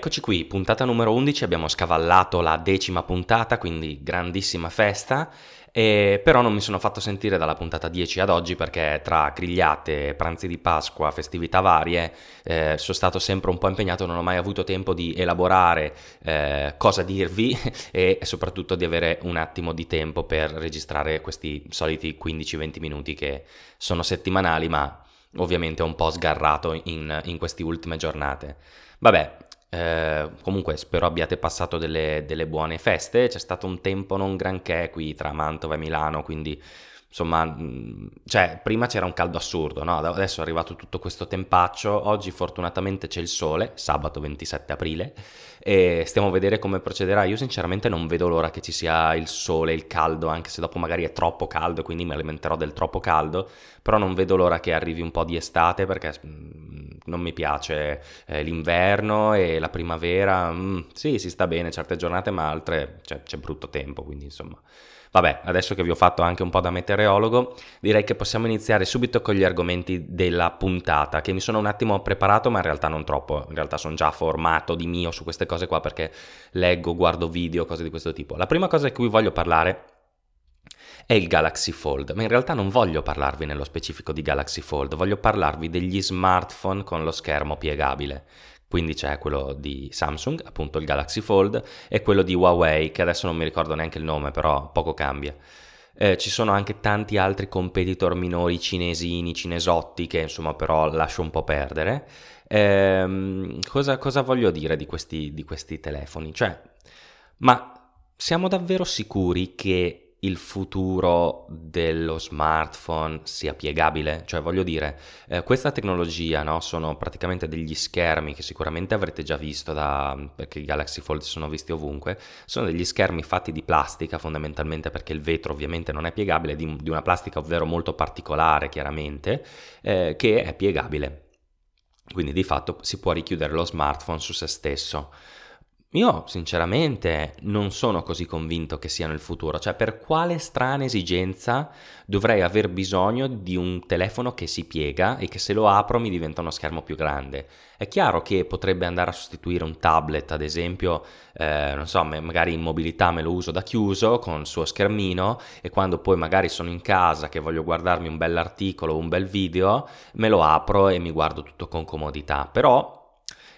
Eccoci qui, puntata numero 11, abbiamo scavallato la decima puntata, quindi grandissima festa, e però non mi sono fatto sentire dalla puntata 10 ad oggi perché tra grigliate, pranzi di Pasqua, festività varie, eh, sono stato sempre un po' impegnato, non ho mai avuto tempo di elaborare eh, cosa dirvi e soprattutto di avere un attimo di tempo per registrare questi soliti 15-20 minuti che sono settimanali, ma ovviamente un po' sgarrato in, in queste ultime giornate. Vabbè, eh, comunque spero abbiate passato delle, delle, buone feste, c'è stato un tempo non granché qui tra Mantova e Milano, quindi insomma, mm, cioè, prima c'era un caldo assurdo, no? adesso è arrivato tutto questo tempaccio, oggi fortunatamente c'è il sole, sabato 27 aprile, e stiamo a vedere come procederà. Io sinceramente non vedo l'ora che ci sia il sole, il caldo, anche se dopo magari è troppo caldo, quindi mi alimenterò del troppo caldo, però non vedo l'ora che arrivi un po' di estate perché non mi piace eh, l'inverno e la primavera, mm, sì, si sta bene certe giornate, ma altre cioè, c'è brutto tempo, quindi insomma Vabbè, adesso che vi ho fatto anche un po' da meteorologo, direi che possiamo iniziare subito con gli argomenti della puntata, che mi sono un attimo preparato, ma in realtà non troppo. In realtà sono già formato di mio su queste cose qua perché leggo, guardo video, cose di questo tipo. La prima cosa di cui voglio parlare è il Galaxy Fold, ma in realtà non voglio parlarvi nello specifico di Galaxy Fold, voglio parlarvi degli smartphone con lo schermo piegabile. Quindi c'è quello di Samsung, appunto il Galaxy Fold, e quello di Huawei, che adesso non mi ricordo neanche il nome, però poco cambia. Eh, ci sono anche tanti altri competitor minori cinesini, cinesotti, che insomma però lascio un po' perdere. Eh, cosa, cosa, voglio dire di questi, di questi telefoni? Cioè, ma siamo davvero sicuri che il futuro dello smartphone sia piegabile? Cioè, voglio dire, eh, questa tecnologia, no, sono praticamente degli schermi che sicuramente avrete già visto da, perché i Galaxy Fold sono visti ovunque, sono degli schermi fatti di plastica fondamentalmente perché il vetro ovviamente non è piegabile, di, di una plastica ovvero molto particolare chiaramente, eh, che è piegabile. Quindi di fatto si può richiudere lo smartphone su se stesso. Io sinceramente non sono così convinto che siano il futuro, cioè per quale strana esigenza dovrei aver bisogno di un telefono che si piega e che se lo apro mi diventa uno schermo più grande. È chiaro che potrebbe andare a sostituire un tablet, ad esempio, eh, non so, magari in mobilità me lo uso da chiuso con il suo schermino e quando poi magari sono in casa che voglio guardarmi un bell'articolo o un bel video, me lo apro e mi guardo tutto con comodità. Però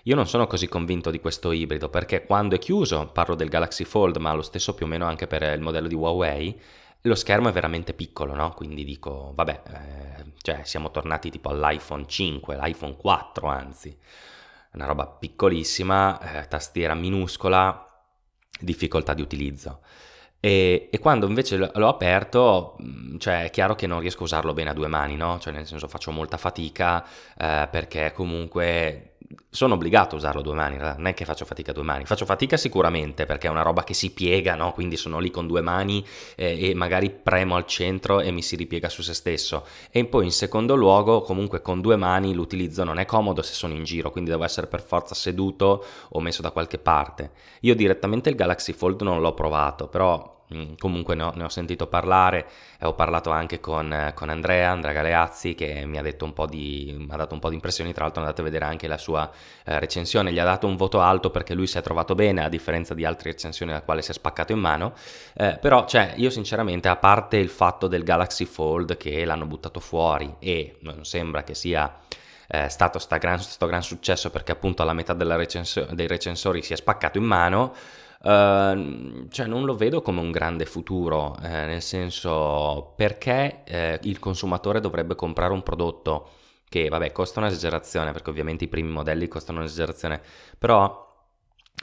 io non sono così convinto di questo ibrido perché quando è chiuso, parlo del Galaxy Fold, ma lo stesso più o meno anche per il modello di Huawei, lo schermo è veramente piccolo, no? Quindi dico, vabbè, eh, cioè siamo tornati tipo all'iPhone 5, l'iPhone 4 anzi, una roba piccolissima, eh, tastiera minuscola, difficoltà di utilizzo. E, e, quando invece l'ho aperto, mm, cioè è chiaro che non riesco a usarlo bene a due mani, no? Cioè nel senso faccio molta fatica eh, perché comunque sono obbligato a usarlo due mani, non è che faccio fatica due mani, faccio fatica sicuramente perché è una roba che si piega, no? quindi sono lì con due mani eh, e magari premo al centro e mi si ripiega su se stesso. E poi in secondo luogo comunque con due mani l'utilizzo non è comodo se sono in giro, quindi devo essere per forza seduto o messo da qualche parte. Io direttamente il Galaxy Fold non l'ho provato, però comunque ne ho, ne ho, sentito parlare e ho parlato anche con, con, Andrea, Andrea Galeazzi che mi ha, detto un po di, ha dato un po' di impressioni, tra l'altro andate a vedere anche la sua eh, recensione, gli ha dato un voto alto perché lui si è trovato bene a differenza di altre recensioni alla quale si è spaccato in mano, eh, però cioè, io sinceramente a parte il fatto del Galaxy Fold che l'hanno buttato fuori e non sembra che sia eh, stato sto gran, gran, successo perché appunto alla metà recensio- dei recensori si è spaccato in mano, Uh, cioè non lo vedo come un grande futuro, eh, nel senso perché eh, il consumatore dovrebbe comprare un prodotto che, vabbè, costa un'esagerazione, perché ovviamente i primi modelli costano un'esagerazione, però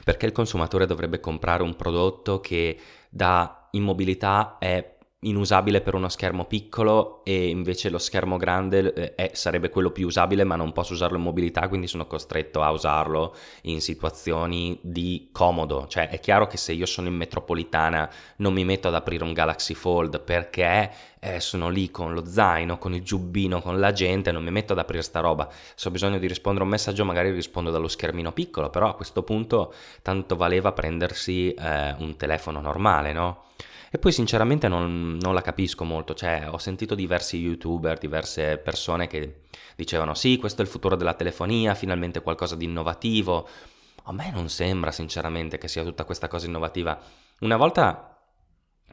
perché il consumatore dovrebbe comprare un prodotto che da immobilità è inusabile per uno schermo piccolo e invece lo schermo grande eh, è, sarebbe quello più usabile ma non posso usarlo in mobilità quindi sono costretto a usarlo in situazioni di comodo. Cioè è chiaro che se io sono in metropolitana non mi metto ad aprire un Galaxy Fold perché eh, sono lì con lo zaino con il giubbino con la gente non mi metto ad aprire sta roba se ho bisogno di rispondere a un messaggio magari rispondo dallo schermino piccolo però a questo punto tanto valeva prendersi eh, un telefono normale no? E poi sinceramente non, non, la capisco molto, cioè ho sentito diversi youtuber, diverse persone che dicevano sì, questo è il futuro della telefonia, finalmente qualcosa di innovativo. A me non sembra sinceramente che sia tutta questa cosa innovativa. Una volta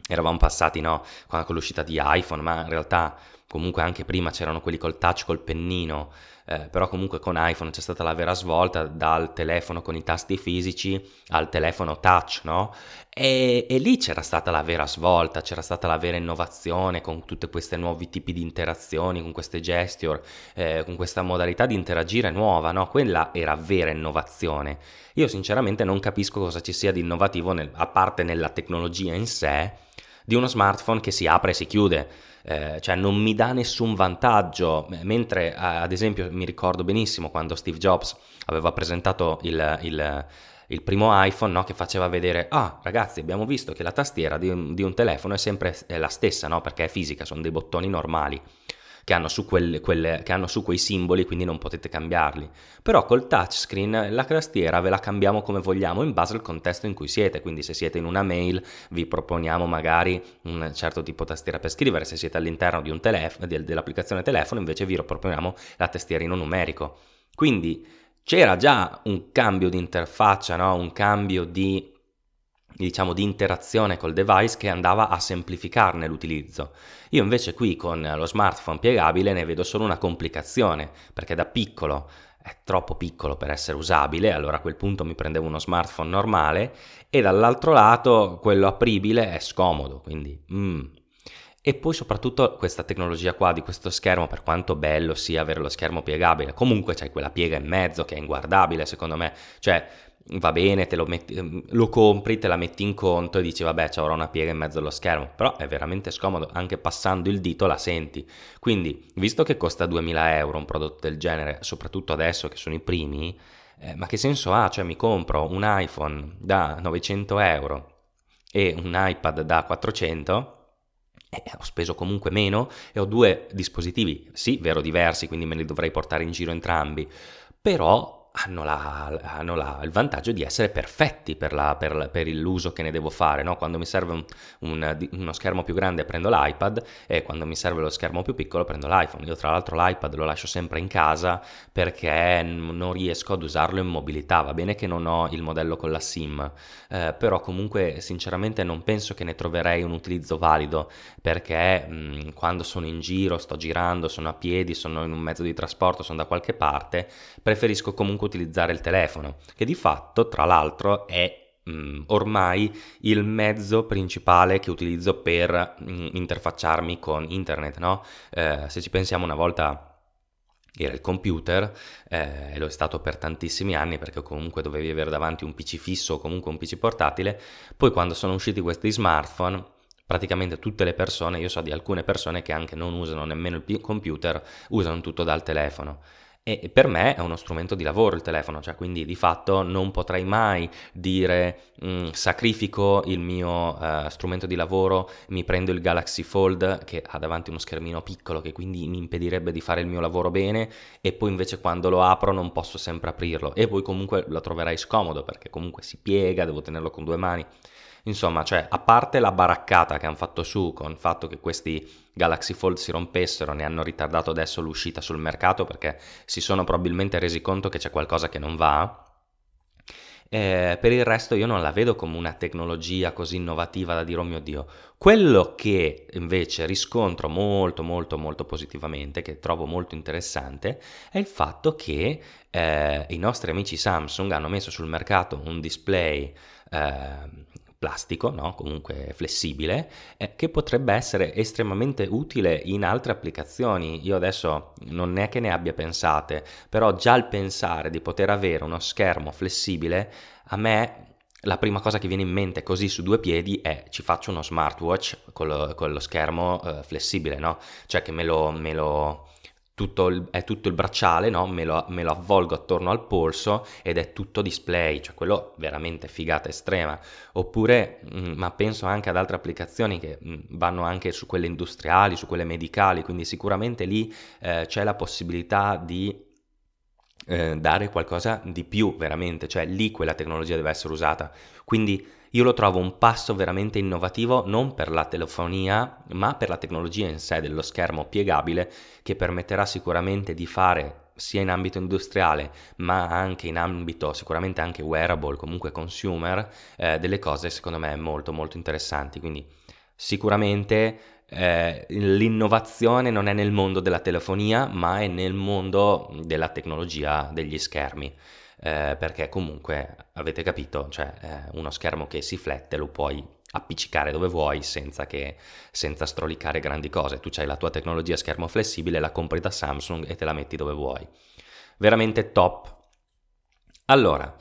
eravamo passati, no, con l'uscita di iPhone, ma in realtà comunque anche prima c'erano quelli col touch, col pennino, eh, però comunque con iPhone c'è stata la vera svolta dal telefono con i tasti fisici al telefono touch, no? E, e, lì c'era stata la vera svolta, c'era stata la vera innovazione con tutti questi nuovi tipi di interazioni, con queste gesture, eh, con questa modalità di interagire nuova, no? Quella era vera innovazione. Io sinceramente non capisco cosa ci sia di innovativo, nel, a parte nella tecnologia in sé, di uno smartphone che si apre e si chiude. Eh, cioè non mi dà nessun vantaggio, mentre ad esempio mi ricordo benissimo quando Steve Jobs aveva presentato il, il, il primo iPhone no? che faceva vedere, ah ragazzi abbiamo visto che la tastiera di un, di un telefono è sempre la stessa, no? perché è fisica, sono dei bottoni normali che hanno, su quelle, quelle, che hanno su quei simboli, quindi non potete cambiarli. Però col touchscreen la tastiera ve la cambiamo come vogliamo in base al contesto in cui siete, quindi se siete in una mail vi proponiamo magari un certo tipo di tastiera per scrivere, se siete all'interno telef- dell'applicazione telefono invece vi proponiamo la tastierino numerico. Quindi c'era già un cambio di interfaccia, no? un cambio di diciamo di interazione col device che andava a semplificarne l'utilizzo. Io invece qui con lo smartphone piegabile ne vedo solo una complicazione, perché da piccolo è troppo piccolo per essere usabile, allora a quel punto mi prendevo uno smartphone normale e dall'altro lato quello apribile è scomodo, quindi mm. E poi soprattutto questa tecnologia qua di questo schermo, per quanto bello sia avere lo schermo piegabile, comunque c'è quella piega in mezzo che è inguardabile secondo me, cioè va bene, lo, metti, ehm, lo, compri, te la metti in conto e dici vabbè avrò una piega in mezzo allo schermo, però è veramente scomodo, anche passando il dito la senti. Quindi, visto che costa 2000 euro un prodotto del genere, soprattutto adesso che sono i primi, eh, ma che senso ha? Cioè mi compro un iPhone da 900 euro e un iPad da 400 e ho speso comunque meno e ho due dispositivi, sì, vero diversi, quindi me li dovrei portare in giro entrambi, però hanno, la, hanno la, il vantaggio di essere perfetti per, la, per, per l'uso che ne devo fare. No? Quando mi serve un, un, uno schermo più grande prendo l'iPad e quando mi serve lo schermo più piccolo prendo l'iPhone. Io tra l'altro l'iPad lo lascio sempre in casa perché non riesco ad usarlo in mobilità. Va bene che non ho il modello con la SIM, eh, però comunque sinceramente non penso che ne troverei un utilizzo valido perché mh, quando sono in giro, sto girando, sono a piedi, sono in un mezzo di trasporto, sono da qualche parte, preferisco comunque utilizzare il telefono, che di fatto, tra l'altro, è mm, ormai il mezzo principale che utilizzo per mm, interfacciarmi con internet, no? Eh, se ci pensiamo una volta era il computer eh, e lo è stato per tantissimi anni perché comunque dovevi avere davanti un PC fisso o comunque un PC portatile, poi quando sono usciti questi smartphone praticamente tutte le persone, io so di alcune persone che anche non usano nemmeno il computer, usano tutto dal telefono. E per me è uno strumento di lavoro il telefono, cioè quindi di fatto non potrei mai dire mh, mm, sacrifico il mio uh, strumento di lavoro, mi prendo il Galaxy Fold che ha davanti uno schermino piccolo che quindi mi impedirebbe di fare il mio lavoro bene e poi invece quando lo apro non posso sempre aprirlo e poi comunque lo troverai scomodo perché comunque si piega, devo tenerlo con due mani. Insomma, cioè, a parte la baraccata che hanno fatto su con il fatto che questi Galaxy Fold si rompessero, ne hanno ritardato adesso l'uscita sul mercato perché si sono probabilmente resi conto che c'è qualcosa che non va. Eh, per il resto io non la vedo come una tecnologia così innovativa da dire oh mio dio. Quello che invece riscontro molto molto molto positivamente, che trovo molto interessante, è il fatto che eh, i nostri amici Samsung hanno messo sul mercato un display eh, plastico, no? comunque flessibile, eh, che potrebbe essere estremamente utile in altre applicazioni. Io adesso non è che ne abbia pensate, però già il pensare di poter avere uno schermo flessibile, a me la prima cosa che viene in mente così su due piedi è ci faccio uno smartwatch con lo, con lo schermo eh, flessibile, no? Cioè che me lo, me lo tutto il, è tutto il bracciale, no? me, lo, me, lo, avvolgo attorno al polso ed è tutto display, cioè quello veramente figata estrema. Oppure, mh, mm, ma penso anche ad altre applicazioni che mh, mm, vanno anche su quelle industriali, su quelle medicali, quindi sicuramente lì eh, c'è la possibilità di eh, dare qualcosa di più veramente, cioè lì quella tecnologia deve essere usata. Quindi io lo trovo un passo veramente innovativo non per la telefonia, ma per la tecnologia in sé dello schermo piegabile che permetterà sicuramente di fare sia in ambito industriale ma anche in ambito sicuramente anche wearable, comunque consumer, eh, delle cose secondo me molto molto interessanti. Quindi sicuramente eh, l'innovazione non è nel mondo della telefonia ma è nel mondo della tecnologia degli schermi. Eh, perché comunque avete capito, cioè eh, uno schermo che si flette lo puoi appiccicare dove vuoi senza, che, senza strolicare grandi cose. Tu hai la tua tecnologia schermo flessibile, la compri da Samsung e te la metti dove vuoi. Veramente top. Allora,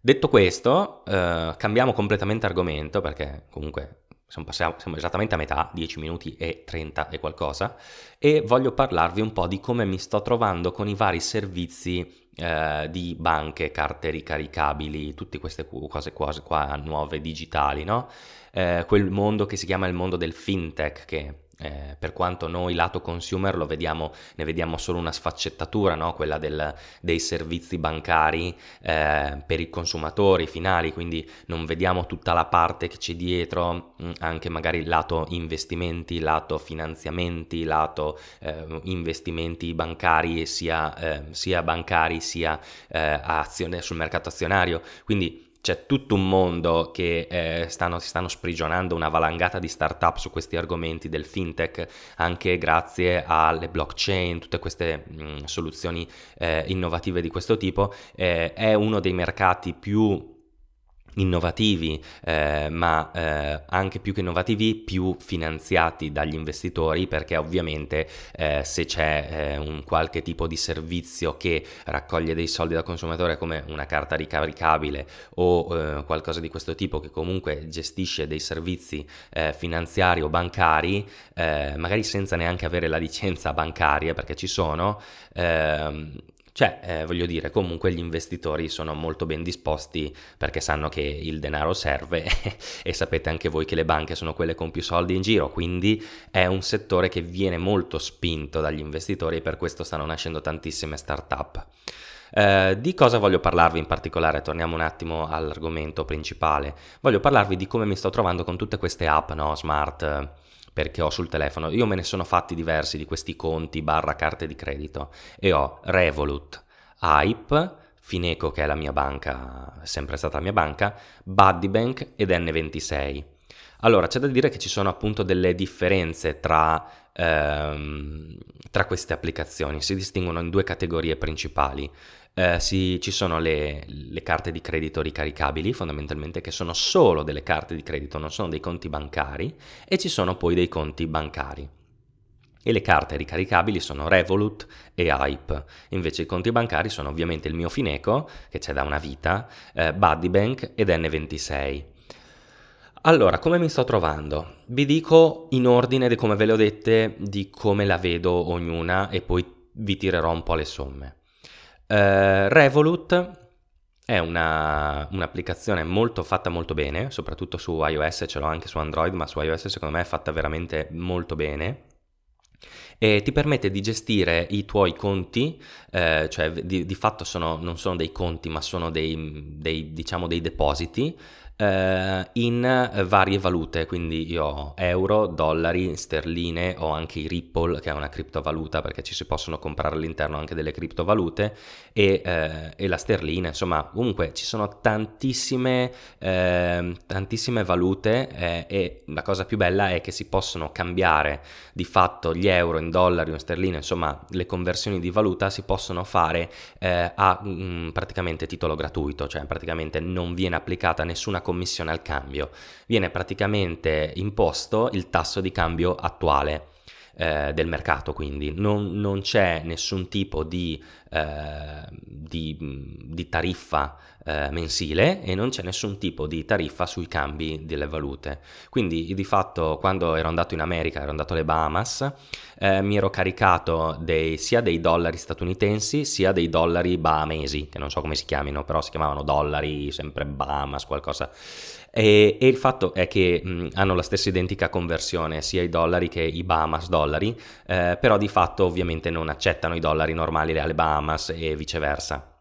detto questo, eh, cambiamo completamente argomento perché comunque siamo, siamo, esattamente a metà, 10 minuti e 30 e qualcosa, e voglio parlarvi un po' di come mi sto trovando con i vari servizi eh, di banche, carte ricaricabili, tutte queste cose, cose qua nuove digitali, no? Eh, quel mondo che si chiama il mondo del fintech, che eh, per quanto noi lato consumer vediamo, ne vediamo solo una sfaccettatura, no? quella del, dei servizi bancari eh, per i consumatori finali, quindi non vediamo tutta la parte che c'è dietro, mm, anche magari lato investimenti, lato finanziamenti, lato eh, investimenti bancari, sia, eh, sia bancari sia eh, azione sul mercato azionario. Quindi c'è tutto un mondo che eh, stanno, si stanno sprigionando una valangata di startup su questi argomenti del fintech, anche grazie alle blockchain, tutte queste mh, mm, soluzioni eh, innovative di questo tipo. Eh, è uno dei mercati più innovativi, eh, ma eh, anche più che innovativi, più finanziati dagli investitori, perché ovviamente eh, se c'è eh, un qualche tipo di servizio che raccoglie dei soldi dal consumatore come una carta ricaricabile o eh, qualcosa di questo tipo che comunque gestisce dei servizi eh, finanziari o bancari, magari senza neanche avere la licenza bancaria, perché ci sono, ehm, cioè, eh, voglio dire, comunque gli investitori sono molto ben disposti perché sanno che il denaro serve e sapete anche voi che le banche sono quelle con più soldi in giro, quindi è un settore che viene molto spinto dagli investitori e per questo stanno nascendo tantissime start-up. Eh, di cosa voglio parlarvi in particolare? Torniamo un attimo all'argomento principale. Voglio parlarvi di come mi sto trovando con tutte queste app no, smart perché ho sul telefono. Io me ne sono fatti diversi di questi conti barra carte di credito e ho Revolut, Hype, Fineco che è la mia banca, sempre stata la mia banca, Buddybank ed N26. Allora, c'è da dire che ci sono appunto delle differenze tra, ehm, tra queste applicazioni, si distinguono in due categorie principali eh, si, ci sono le, le, carte di credito ricaricabili, fondamentalmente, che sono solo delle carte di credito, non sono dei conti bancari, e ci sono poi dei conti bancari. E le carte ricaricabili sono Revolut e Hype. Invece i conti bancari sono ovviamente il mio Fineco, che c'è da una vita, eh, Buddybank ed N26. Allora, come mi sto trovando? Vi dico in ordine di come ve le ho dette, di come la vedo ognuna e poi vi tirerò un po' le somme. Uh, Revolut è una, un'applicazione molto fatta molto bene, soprattutto su iOS, ce l'ho anche su Android, ma su iOS secondo me è fatta veramente molto bene. E ti permette di gestire i tuoi conti, eh, cioè di, di fatto sono, non sono dei conti ma sono dei, dei, diciamo dei depositi eh, in eh, varie valute, quindi io ho euro, dollari, sterline, ho anche i Ripple che è una criptovaluta perché ci si possono comprare all'interno anche delle criptovalute e, eh, e la sterlina, insomma comunque ci sono tantissime, eh, tantissime valute eh, e la cosa più bella è che si possono cambiare di fatto gli euro in dollari o in sterline, insomma le conversioni di valuta si possono fare eh, a mh, mm, praticamente titolo gratuito, cioè praticamente non viene applicata nessuna commissione al cambio, viene praticamente imposto il tasso di cambio attuale eh, del mercato, quindi non, non, c'è nessun tipo di, eh, di, di tariffa eh, mensile e non c'è nessun tipo di tariffa sui cambi delle valute. Quindi di fatto quando ero andato in America, ero andato alle Bahamas, eh, mi ero caricato dei, sia dei dollari statunitensi sia dei dollari bahamesi, che non so come si chiamino, però si chiamavano dollari, sempre Bahamas, qualcosa. E, e il fatto è che mh, hanno la stessa identica conversione sia i dollari che i Bahamas dollari, eh, però di fatto ovviamente non accettano i dollari normali alle Bahamas e viceversa.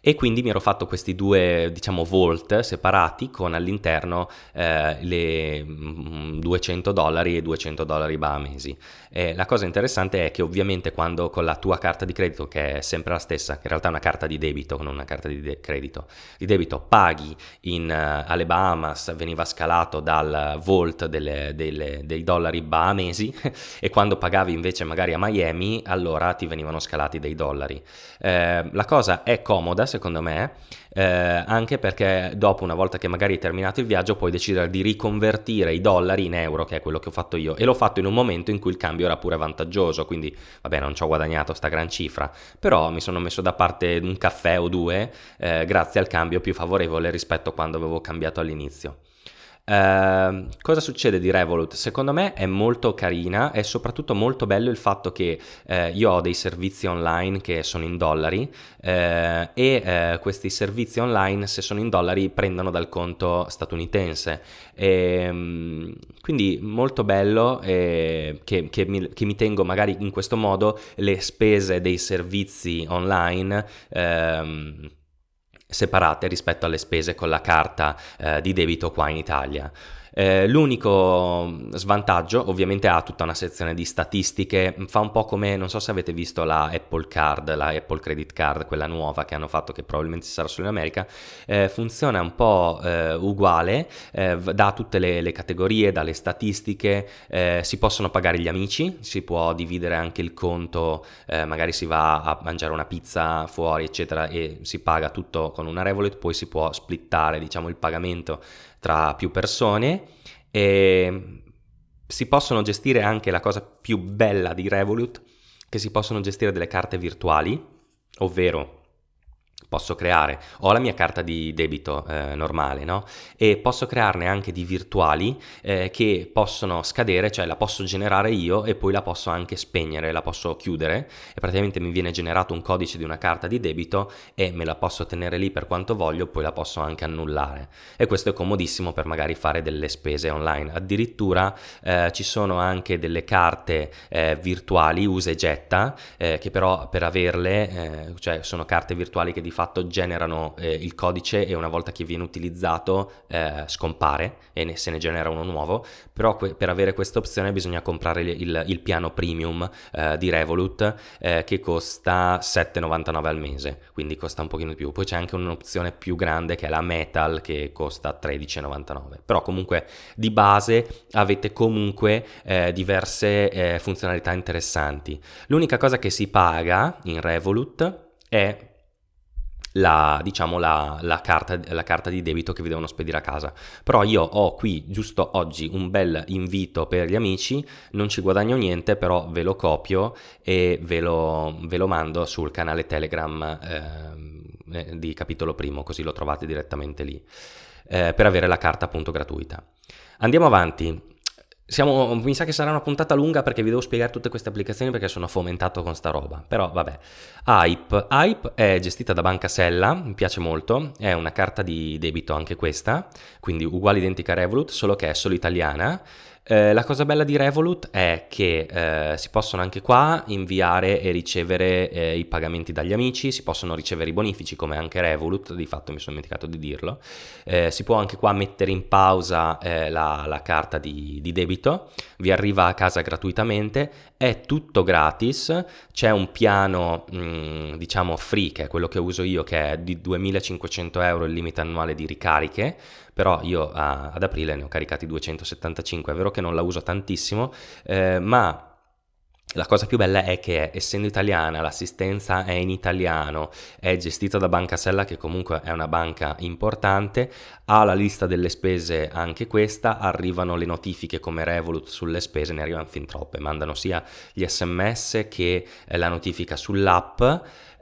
E quindi mi ero fatto questi due, diciamo, vault separati con all'interno eh, le 200 mm, dollari e 200 dollari bahamesi. Eh, la cosa interessante è che ovviamente quando con la tua carta di credito, che è sempre la stessa, in realtà è una carta di debito, non una carta di de- credito, di debito, paghi in, uh, alle Bahamas, veniva scalato dal vault delle, delle, dei dollari bahamesi e quando pagavi invece magari a Miami, allora ti venivano scalati dei dollari. Eh, la cosa è comoda secondo me, eh, anche perché dopo, una volta che magari hai terminato il viaggio, puoi decidere di riconvertire i dollari in euro, che è quello che ho fatto io, e l'ho fatto in un momento in cui il cambio era pure vantaggioso, quindi vabbè non ci ho guadagnato sta gran cifra, però mi sono messo da parte un caffè o due eh, grazie al cambio più favorevole rispetto a quando avevo cambiato all'inizio. Uh, cosa succede di Revolut? Secondo me è molto carina e soprattutto molto bello il fatto che uh, io ho dei servizi online che sono in dollari uh, e questi servizi online se sono in dollari prendono dal conto statunitense. E, um, quindi molto bello che, che, mi, che, mi, tengo magari in questo modo le spese dei servizi online ehm, separate rispetto alle spese con la carta eh, di debito qua in Italia. Eh, l'unico svantaggio ovviamente ha tutta una sezione di statistiche, fa un po' come, non so se avete visto la Apple Card, la Apple Credit Card, quella nuova che hanno fatto che probabilmente sarà solo in America, eh, funziona un po' eh, uguale, eh, da tutte le, le, categorie, dalle statistiche, eh, si possono pagare gli amici, si può dividere anche il conto, magari si va a mangiare una pizza fuori eccetera e si paga tutto con una Revolut, poi si può splittare diciamo il pagamento tra più persone e si possono gestire anche la cosa più bella di Revolut, che si possono gestire delle carte virtuali, ovvero posso creare, ho la mia carta di debito eh, normale, no? E posso crearne anche di virtuali eh, che possono scadere, cioè la posso generare io e poi la posso anche spegnere, la posso chiudere e praticamente mi viene generato un codice di una carta di debito e me la posso tenere lì per quanto voglio, poi la posso anche annullare. E questo è comodissimo per magari fare delle spese online. Addirittura eh, ci sono anche delle carte eh, virtuali usa e getta eh, che però per averle, eh, cioè sono carte virtuali che di fatto generano eh, il codice e una volta che viene utilizzato eh, scompare e ne, se ne genera uno nuovo, però que- per avere questa opzione bisogna comprare il, il, il piano premium eh, di Revolut eh, che costa 7,99 al mese, quindi costa un pochino di più. Poi c'è anche un'opzione più grande che è la Metal che costa 13,99, però comunque di base avete comunque eh, diverse eh, funzionalità interessanti. L'unica cosa che si paga in Revolut è la, diciamo, la, la, carta, la, carta, di debito che vi devono spedire a casa. Però io ho qui giusto oggi un bel invito per gli amici, non ci guadagno niente, però ve lo copio e ve lo, ve lo mando sul canale Telegram eh, di capitolo primo, così lo trovate direttamente lì, eh, per avere la carta appunto gratuita. Andiamo avanti. Siamo, mi sa che sarà una puntata lunga perché vi devo spiegare tutte queste applicazioni perché sono fomentato con sta roba. Però vabbè. Hype. Hype è gestita da Banca Sella, mi piace molto. È una carta di debito anche questa, quindi uguale identica a Revolut, solo che è solo italiana. Eh, la cosa bella di Revolut è che eh, si possono anche qua inviare e ricevere eh, i pagamenti dagli amici, si possono ricevere i bonifici come anche Revolut, di fatto mi sono dimenticato di dirlo, eh, si può anche qua mettere in pausa eh, la, la, carta di, di debito, vi arriva a casa gratuitamente, è tutto gratis, c'è un piano mh, mm, diciamo free che è quello che uso io che è di 2500 euro il limite annuale di ricariche, però io a, ad aprile ne ho caricati 275, è vero che non la uso tantissimo, eh, ma la cosa più bella è che essendo italiana l'assistenza è in italiano, è gestita da Banca Sella che comunque è una banca importante, ha la lista delle spese anche questa, arrivano le notifiche come Revolut sulle spese, ne arrivano fin troppe, mandano sia gli sms che la notifica sull'app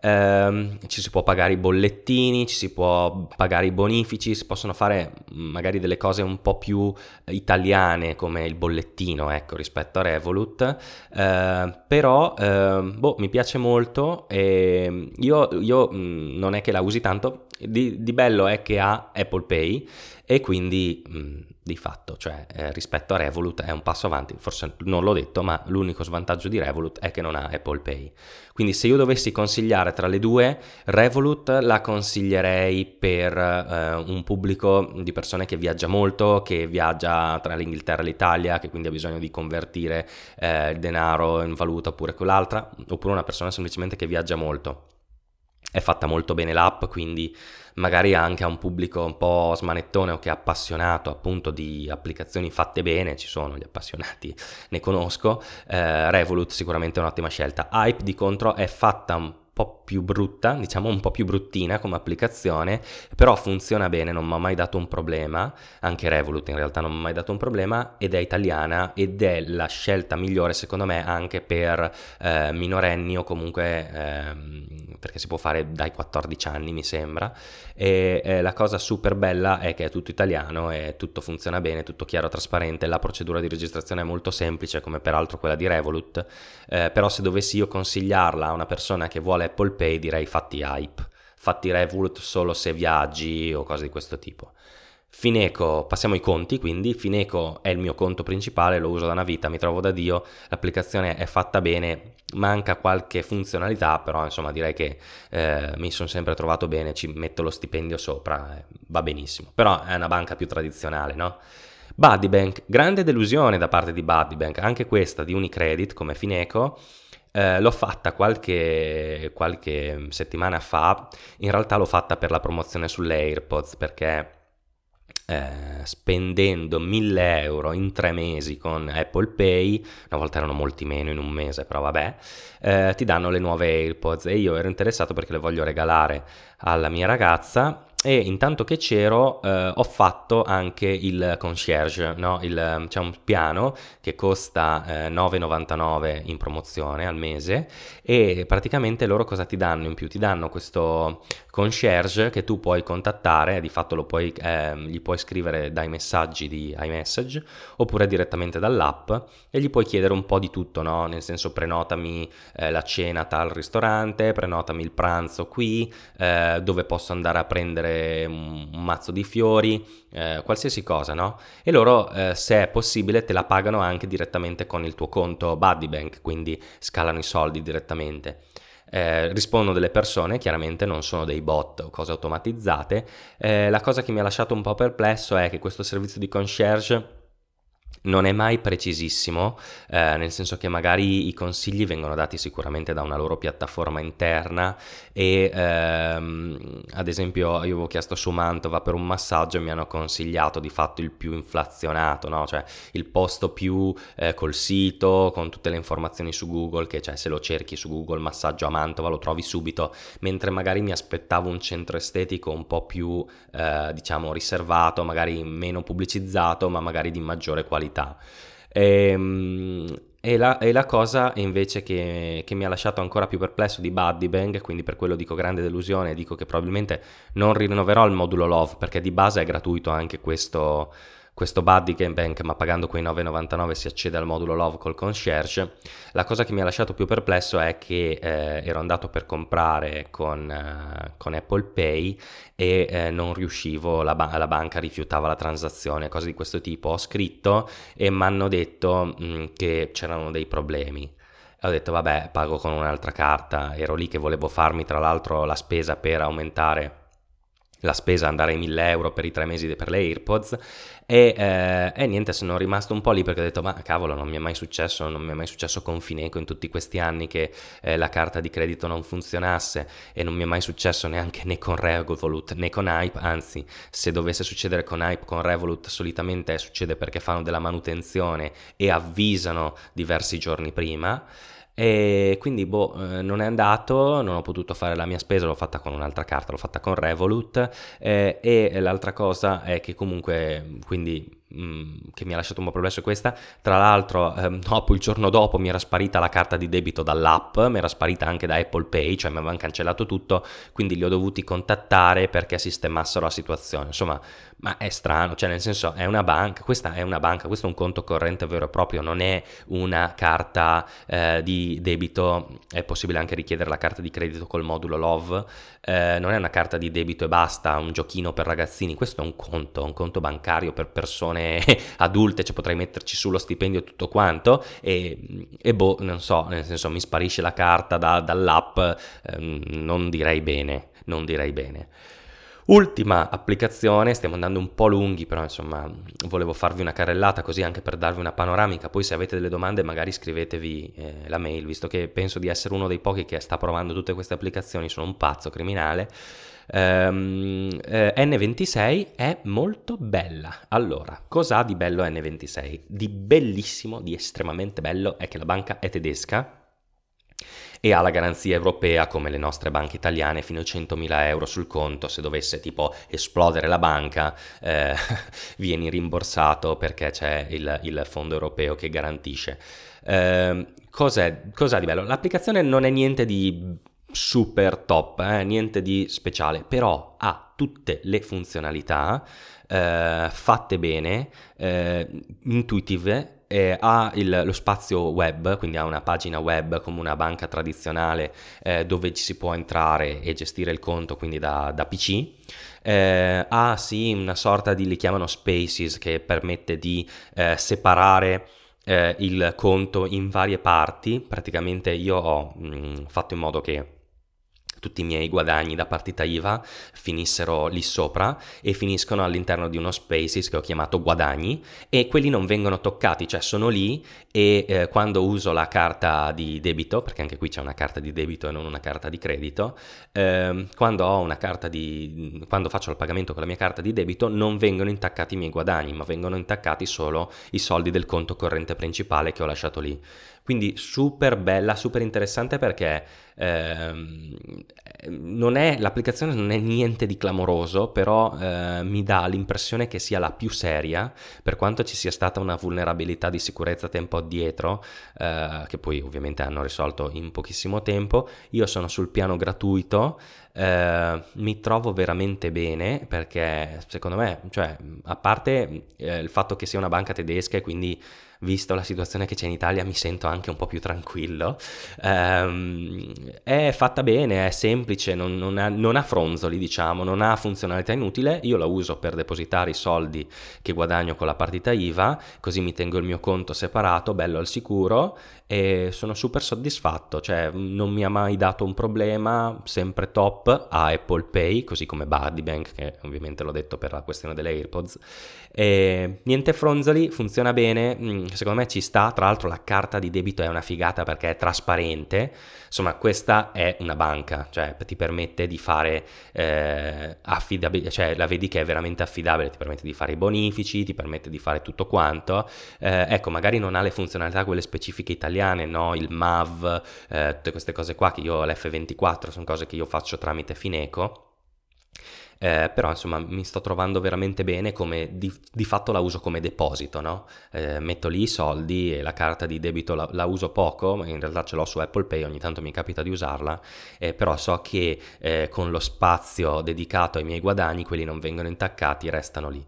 ehm, ci si può pagare i bollettini, ci si può pagare i bonifici, si possono fare mm, magari delle cose un po' più italiane come il bollettino, ecco, rispetto a Revolut, eh, però eh, boh, mi piace molto e io, io mh, mm, non è che la usi tanto, di, di bello è che ha Apple Pay e quindi mh, mm, di fatto, cioè eh, rispetto a Revolut è un passo avanti, forse non l'ho detto, ma l'unico svantaggio di Revolut è che non ha Apple Pay. Quindi se io dovessi consigliare tra le due, Revolut la consiglierei per eh, un pubblico di persone che viaggia molto, che viaggia tra l'Inghilterra e l'Italia, che quindi ha bisogno di convertire eh, il denaro in valuta oppure quell'altra, oppure una persona semplicemente che viaggia molto. È fatta molto bene l'app, quindi magari anche a un pubblico un po' smanettone o che è appassionato appunto di applicazioni fatte bene, ci sono gli appassionati, ne conosco, eh, Revolut sicuramente è un'ottima scelta. Hype di contro è fatta un po' più brutta, diciamo un po' più bruttina come applicazione, però funziona bene, non mi ha mai dato un problema, anche Revolut in realtà non mi ha mai dato un problema ed è italiana ed è la scelta migliore secondo me anche per eh, minorenni o comunque eh, perché si può fare dai 14 anni mi sembra. E eh, la cosa super bella è che è tutto italiano e tutto funziona bene, tutto chiaro, trasparente, la procedura di registrazione è molto semplice come peraltro quella di Revolut, eh, però se dovessi io consigliarla a una persona che vuole Apple Pay direi fatti hype, fatti Revolut solo se viaggi o cose di questo tipo. Fineco, passiamo ai conti, quindi Fineco è il mio conto principale, lo uso da una vita, mi trovo da Dio, l'applicazione è fatta bene, manca qualche funzionalità, però insomma direi che eh, mi sono sempre trovato bene, ci metto lo stipendio sopra, eh, va benissimo, però è una banca più tradizionale, no? Buddybank, grande delusione da parte di Buddybank, anche questa di Unicredit come Fineco, eh, l'ho fatta qualche, qualche settimana fa, in realtà l'ho fatta per la promozione sulle AirPods perché eh, spendendo 1000 euro in tre mesi con Apple Pay, una volta erano molti meno in un mese, però vabbè, eh, ti danno le nuove AirPods. E io ero interessato perché le voglio regalare alla mia ragazza e intanto che c'ero eh, ho fatto anche il concierge, no? il, c'è un piano che costa eh, 9,99 in promozione al mese e praticamente loro cosa ti danno in più? Ti danno questo concierge che tu puoi contattare, di fatto puoi, eh, gli puoi scrivere dai messaggi di iMessage oppure direttamente dall'app e gli puoi chiedere un po' di tutto, no? nel senso prenotami eh, la cena tal ristorante, prenotami il pranzo qui, eh, dove posso andare a prendere un, mazzo di fiori, eh, qualsiasi cosa, no? E loro, eh, se è possibile, te la pagano anche direttamente con il tuo conto Buddybank, quindi scalano i soldi direttamente. Eh, rispondono delle persone, chiaramente non sono dei bot o cose automatizzate. Eh, la cosa che mi ha lasciato un po' perplesso è che questo servizio di concierge non è mai precisissimo, eh, nel senso che magari i consigli vengono dati sicuramente da una loro piattaforma interna e ehm, ad esempio io avevo chiesto su Mantova per un massaggio e mi hanno consigliato di fatto il più inflazionato, no? cioè il posto più eh, col sito, con tutte le informazioni su Google, che cioè, se lo cerchi su Google massaggio a Mantova lo trovi subito, mentre magari mi aspettavo un centro estetico un po' più eh, diciamo riservato, magari meno pubblicizzato, ma magari di maggiore qualità qualità. E, ehm, e, la, e la, cosa invece che, che, mi ha lasciato ancora più perplesso di Buddy Bang, quindi per quello dico grande delusione, dico che probabilmente non rinnoverò il modulo Love perché di base è gratuito anche questo, questo Buddy Game Bank, ma pagando quei 9,99 si accede al modulo Love col concierge. La cosa che mi ha lasciato più perplesso è che eh, ero andato per comprare con, eh, con Apple Pay e eh, non riuscivo, la, ba- la, banca rifiutava la transazione, cose di questo tipo. Ho scritto e mi hanno detto mh, mm, che c'erano dei problemi ho detto vabbè pago con un'altra carta ero lì che volevo farmi tra l'altro la spesa per aumentare la spesa andare ai 1000 euro per i tre mesi per le AirPods e, eh, e, niente sono rimasto un po' lì perché ho detto ma cavolo non mi è mai successo non mi è mai successo con Fineco in tutti questi anni che eh, la carta di credito non funzionasse e non mi è mai successo neanche né con Revolut né con Hype anzi se dovesse succedere con Hype con Revolut solitamente succede perché fanno della manutenzione e avvisano diversi giorni prima e quindi boh, eh, non è andato, non ho potuto fare la mia spesa, l'ho fatta con un'altra carta, l'ho fatta con Revolut. Eh, e l'altra cosa è che comunque, quindi Mm, che mi ha lasciato un po' perplesso è questa. Tra l'altro, ehm, dopo il giorno dopo mi era sparita la carta di debito dall'app, mi era sparita anche da Apple Pay, cioè mi avevano cancellato tutto, quindi li ho dovuti contattare perché sistemassero la situazione. Insomma, ma è strano, cioè nel senso è una banca, questa è una banca, questo è un conto corrente vero e proprio, non è una carta eh, di debito, è possibile anche richiedere la carta di credito col modulo Love, eh, non è una carta di debito e basta, un giochino per ragazzini, questo è un conto, un conto bancario per persone persone adulte, cioè potrei metterci sullo stipendio tutto quanto e, e, boh, non so, nel senso mi sparisce la carta da, dall'app, ehm, non direi bene, non direi bene. Ultima applicazione, stiamo andando un po' lunghi, però insomma volevo farvi una carrellata così anche per darvi una panoramica, poi se avete delle domande magari scrivetevi eh, la mail, visto che penso di essere uno dei pochi che sta provando tutte queste applicazioni, sono un pazzo criminale. Um, eh, N26 è molto bella. Allora, cosa ha di bello N26? Di bellissimo, di estremamente bello è che la banca è tedesca e ha la garanzia europea come le nostre banche italiane fino a 100.000 euro sul conto, se dovesse tipo esplodere la banca eh, vieni rimborsato perché c'è il, il, fondo europeo che garantisce. Eh, cos'è, cos'è di bello? L'applicazione non è niente di super top, eh, niente di speciale, però ha tutte le funzionalità eh, fatte bene, eh, intuitive eh, ha il, lo spazio web, quindi ha una pagina web come una banca tradizionale eh, dove ci si può entrare e gestire il conto, quindi da, da PC. Eh, ha sì una sorta di, li chiamano spaces, che permette di eh, separare eh, il conto in varie parti. Praticamente io ho mh, mm, fatto in modo che tutti i miei guadagni da partita IVA finissero lì sopra e finiscono all'interno di uno spaces che ho chiamato guadagni e quelli non vengono toccati, cioè sono lì e eh, quando uso la carta di debito, perché anche qui c'è una carta di debito e non una carta di credito, eh, quando ho una carta di quando faccio il pagamento con la mia carta di debito non vengono intaccati i miei guadagni, ma vengono intaccati solo i soldi del conto corrente principale che ho lasciato lì. Quindi super bella, super interessante perché ehm, non è, l'applicazione non è niente di clamoroso, però eh, mi dà l'impressione che sia la più seria, per quanto ci sia stata una vulnerabilità di sicurezza tempo addietro, eh, che poi ovviamente hanno risolto in pochissimo tempo. Io sono sul piano gratuito, eh, mi trovo veramente bene perché secondo me, cioè, a parte eh, il fatto che sia una banca tedesca e quindi visto la situazione che c'è in Italia, mi sento anche un po' più tranquillo. Um, è fatta bene, è semplice, non, non, ha, non, ha, fronzoli, diciamo, non ha funzionalità inutile. Io la uso per depositare i soldi che guadagno con la partita IVA, così mi tengo il mio conto separato, bello al sicuro e sono super soddisfatto, cioè non mi ha mai dato un problema, sempre top, a Apple Pay, così come Buddy Bank, che ovviamente l'ho detto per la questione delle AirPods. E niente fronzoli, funziona bene, mm, secondo me ci sta, tra l'altro la carta di debito è una figata perché è trasparente, insomma questa è una banca, cioè ti permette di fare eh, affidabilità, cioè la vedi che è veramente affidabile, ti permette di fare i bonifici, ti permette di fare tutto quanto, eh, ecco magari non ha le funzionalità quelle specifiche italiane, no? il MAV, eh, tutte queste cose qua che io ho l'F24, sono cose che io faccio tramite Fineco eh, però insomma mi sto trovando veramente bene come di, di fatto la uso come deposito, no? eh, metto lì i soldi e la carta di debito la, la, uso poco, in realtà ce l'ho su Apple Pay, ogni tanto mi capita di usarla, eh, però so che eh, con lo spazio dedicato ai miei guadagni quelli non vengono intaccati, restano lì.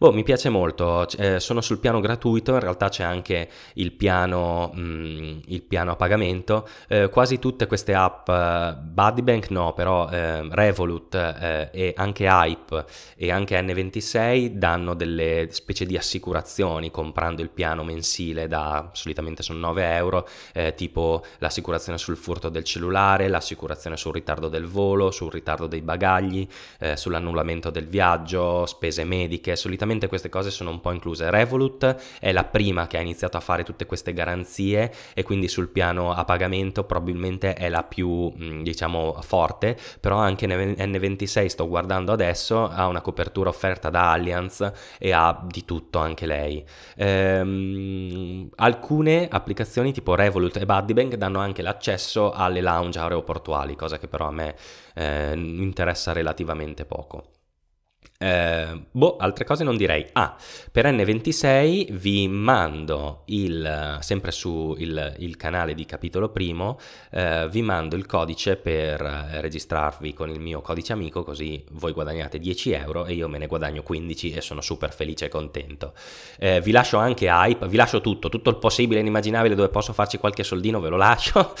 Boh, mi piace molto, eh, sono sul piano gratuito, in realtà c'è anche il piano, mh, mm, il piano a pagamento, eh, quasi tutte queste app, eh, Buddybank no, però eh, Revolut eh, e anche Hype e anche N26 danno delle specie di assicurazioni comprando il piano mensile da, solitamente sono 9 euro, eh, tipo l'assicurazione sul furto del cellulare, l'assicurazione sul ritardo del volo, sul ritardo dei bagagli, sull'annullamento del viaggio, spese mediche, solitamente solitamente queste cose sono un po' incluse. Revolut è la prima che ha iniziato a fare tutte queste garanzie e quindi sul piano a pagamento probabilmente è la più mm, diciamo forte, però anche N26 sto guardando adesso ha una copertura offerta da Allianz e ha di tutto anche lei. Ehm, alcune applicazioni tipo Revolut e Buddybank danno anche l'accesso alle lounge aeroportuali, cosa che però a me eh, interessa relativamente poco. Eh, boh, altre cose non direi. Ah, per N26 vi mando il, sempre su il, il canale di capitolo primo, eh, vi mando il codice per eh, registrarvi con il mio codice amico, così voi guadagnate 10 euro e io me ne guadagno 15 e sono super felice e contento. Eh, vi lascio anche hype, vi lascio tutto, tutto il possibile e inimmaginabile dove posso farci qualche soldino, ve lo lascio.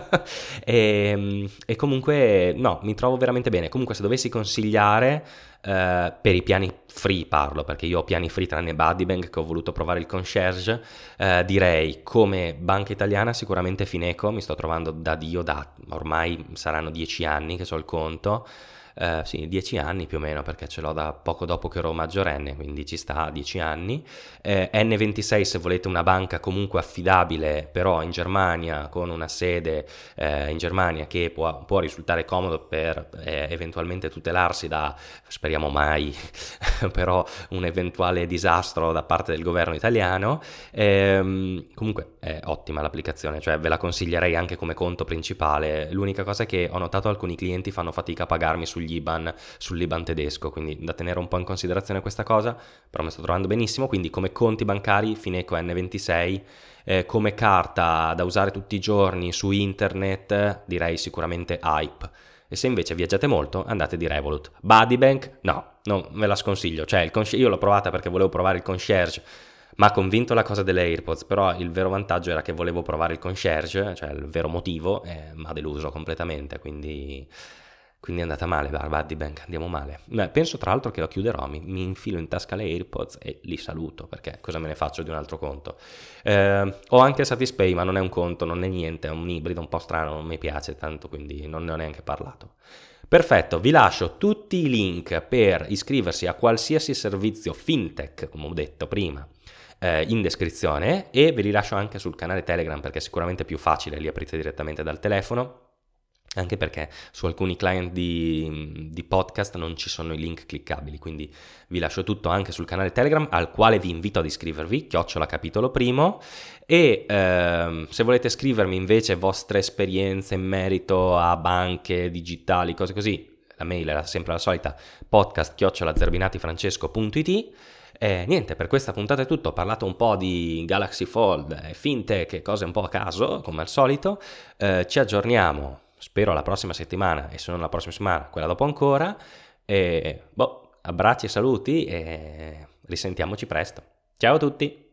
e, e comunque, no, mi trovo veramente bene. Comunque, se dovessi consigliare... Eh, per i piani free parlo, perché io ho piani free tranne Buddybank che ho voluto provare il concierge, eh, direi come banca italiana sicuramente Fineco, mi sto trovando da Dio da ormai saranno dieci anni che so il conto, eh, sì, dieci anni più o meno, perché ce l'ho da poco dopo che ero maggiorenne, quindi ci sta dieci anni. Eh, N26 se volete una banca comunque affidabile, però in Germania, con una sede eh, in Germania che può, può risultare comodo per eh, eventualmente tutelarsi da, speriamo mai, però un eventuale disastro da parte del governo italiano. Ehm, comunque è ottima l'applicazione, cioè ve la consiglierei anche come conto principale. L'unica cosa è che ho notato alcuni clienti fanno fatica a pagarmi sugli IBAN, sull'IBAN tedesco, quindi da tenere un po' in considerazione questa cosa, però mi sto trovando benissimo, quindi come conti bancari Fineco N26, eh, come carta da usare tutti i giorni su internet direi sicuramente Hype. E se invece viaggiate molto, andate di Revolut. Buddybank, no, non ve la sconsiglio. Cioè, concierge, io l'ho provata perché volevo provare il concierge, ma ha convinto la cosa delle AirPods. Però il vero vantaggio era che volevo provare il concierge, cioè il vero motivo, e mi ha deluso completamente. Quindi quindi è andata male, Buddy Bank, andiamo male. Penso tra l'altro che lo chiuderò, mi, mi, infilo in tasca le AirPods e li saluto, perché cosa me ne faccio di un altro conto? Eh, ho anche Satispay, ma non è un conto, non è niente, è un ibrido un po' strano, non mi piace tanto, quindi non ne ho neanche parlato. Perfetto, vi lascio tutti i link per iscriversi a qualsiasi servizio fintech, come ho detto prima, eh, in descrizione e ve li lascio anche sul canale Telegram perché è sicuramente più facile, li aprite direttamente dal telefono anche perché su alcuni client di, di, podcast non ci sono i link cliccabili, quindi vi lascio tutto anche sul canale Telegram al quale vi invito ad iscrivervi, chiocciola capitolo primo, e ehm, se volete scrivermi invece vostre esperienze in merito a banche digitali, cose così, la mail è sempre la solita podcast chiocciola zerbinatifrancesco.it niente, per questa puntata è tutto, ho parlato un po' di Galaxy Fold, fintech e cose un po' a caso, come al solito, eh, ci aggiorniamo spero la prossima settimana e se non la prossima settimana, quella dopo ancora. E boh, abbracci e saluti e risentiamoci presto. Ciao a tutti!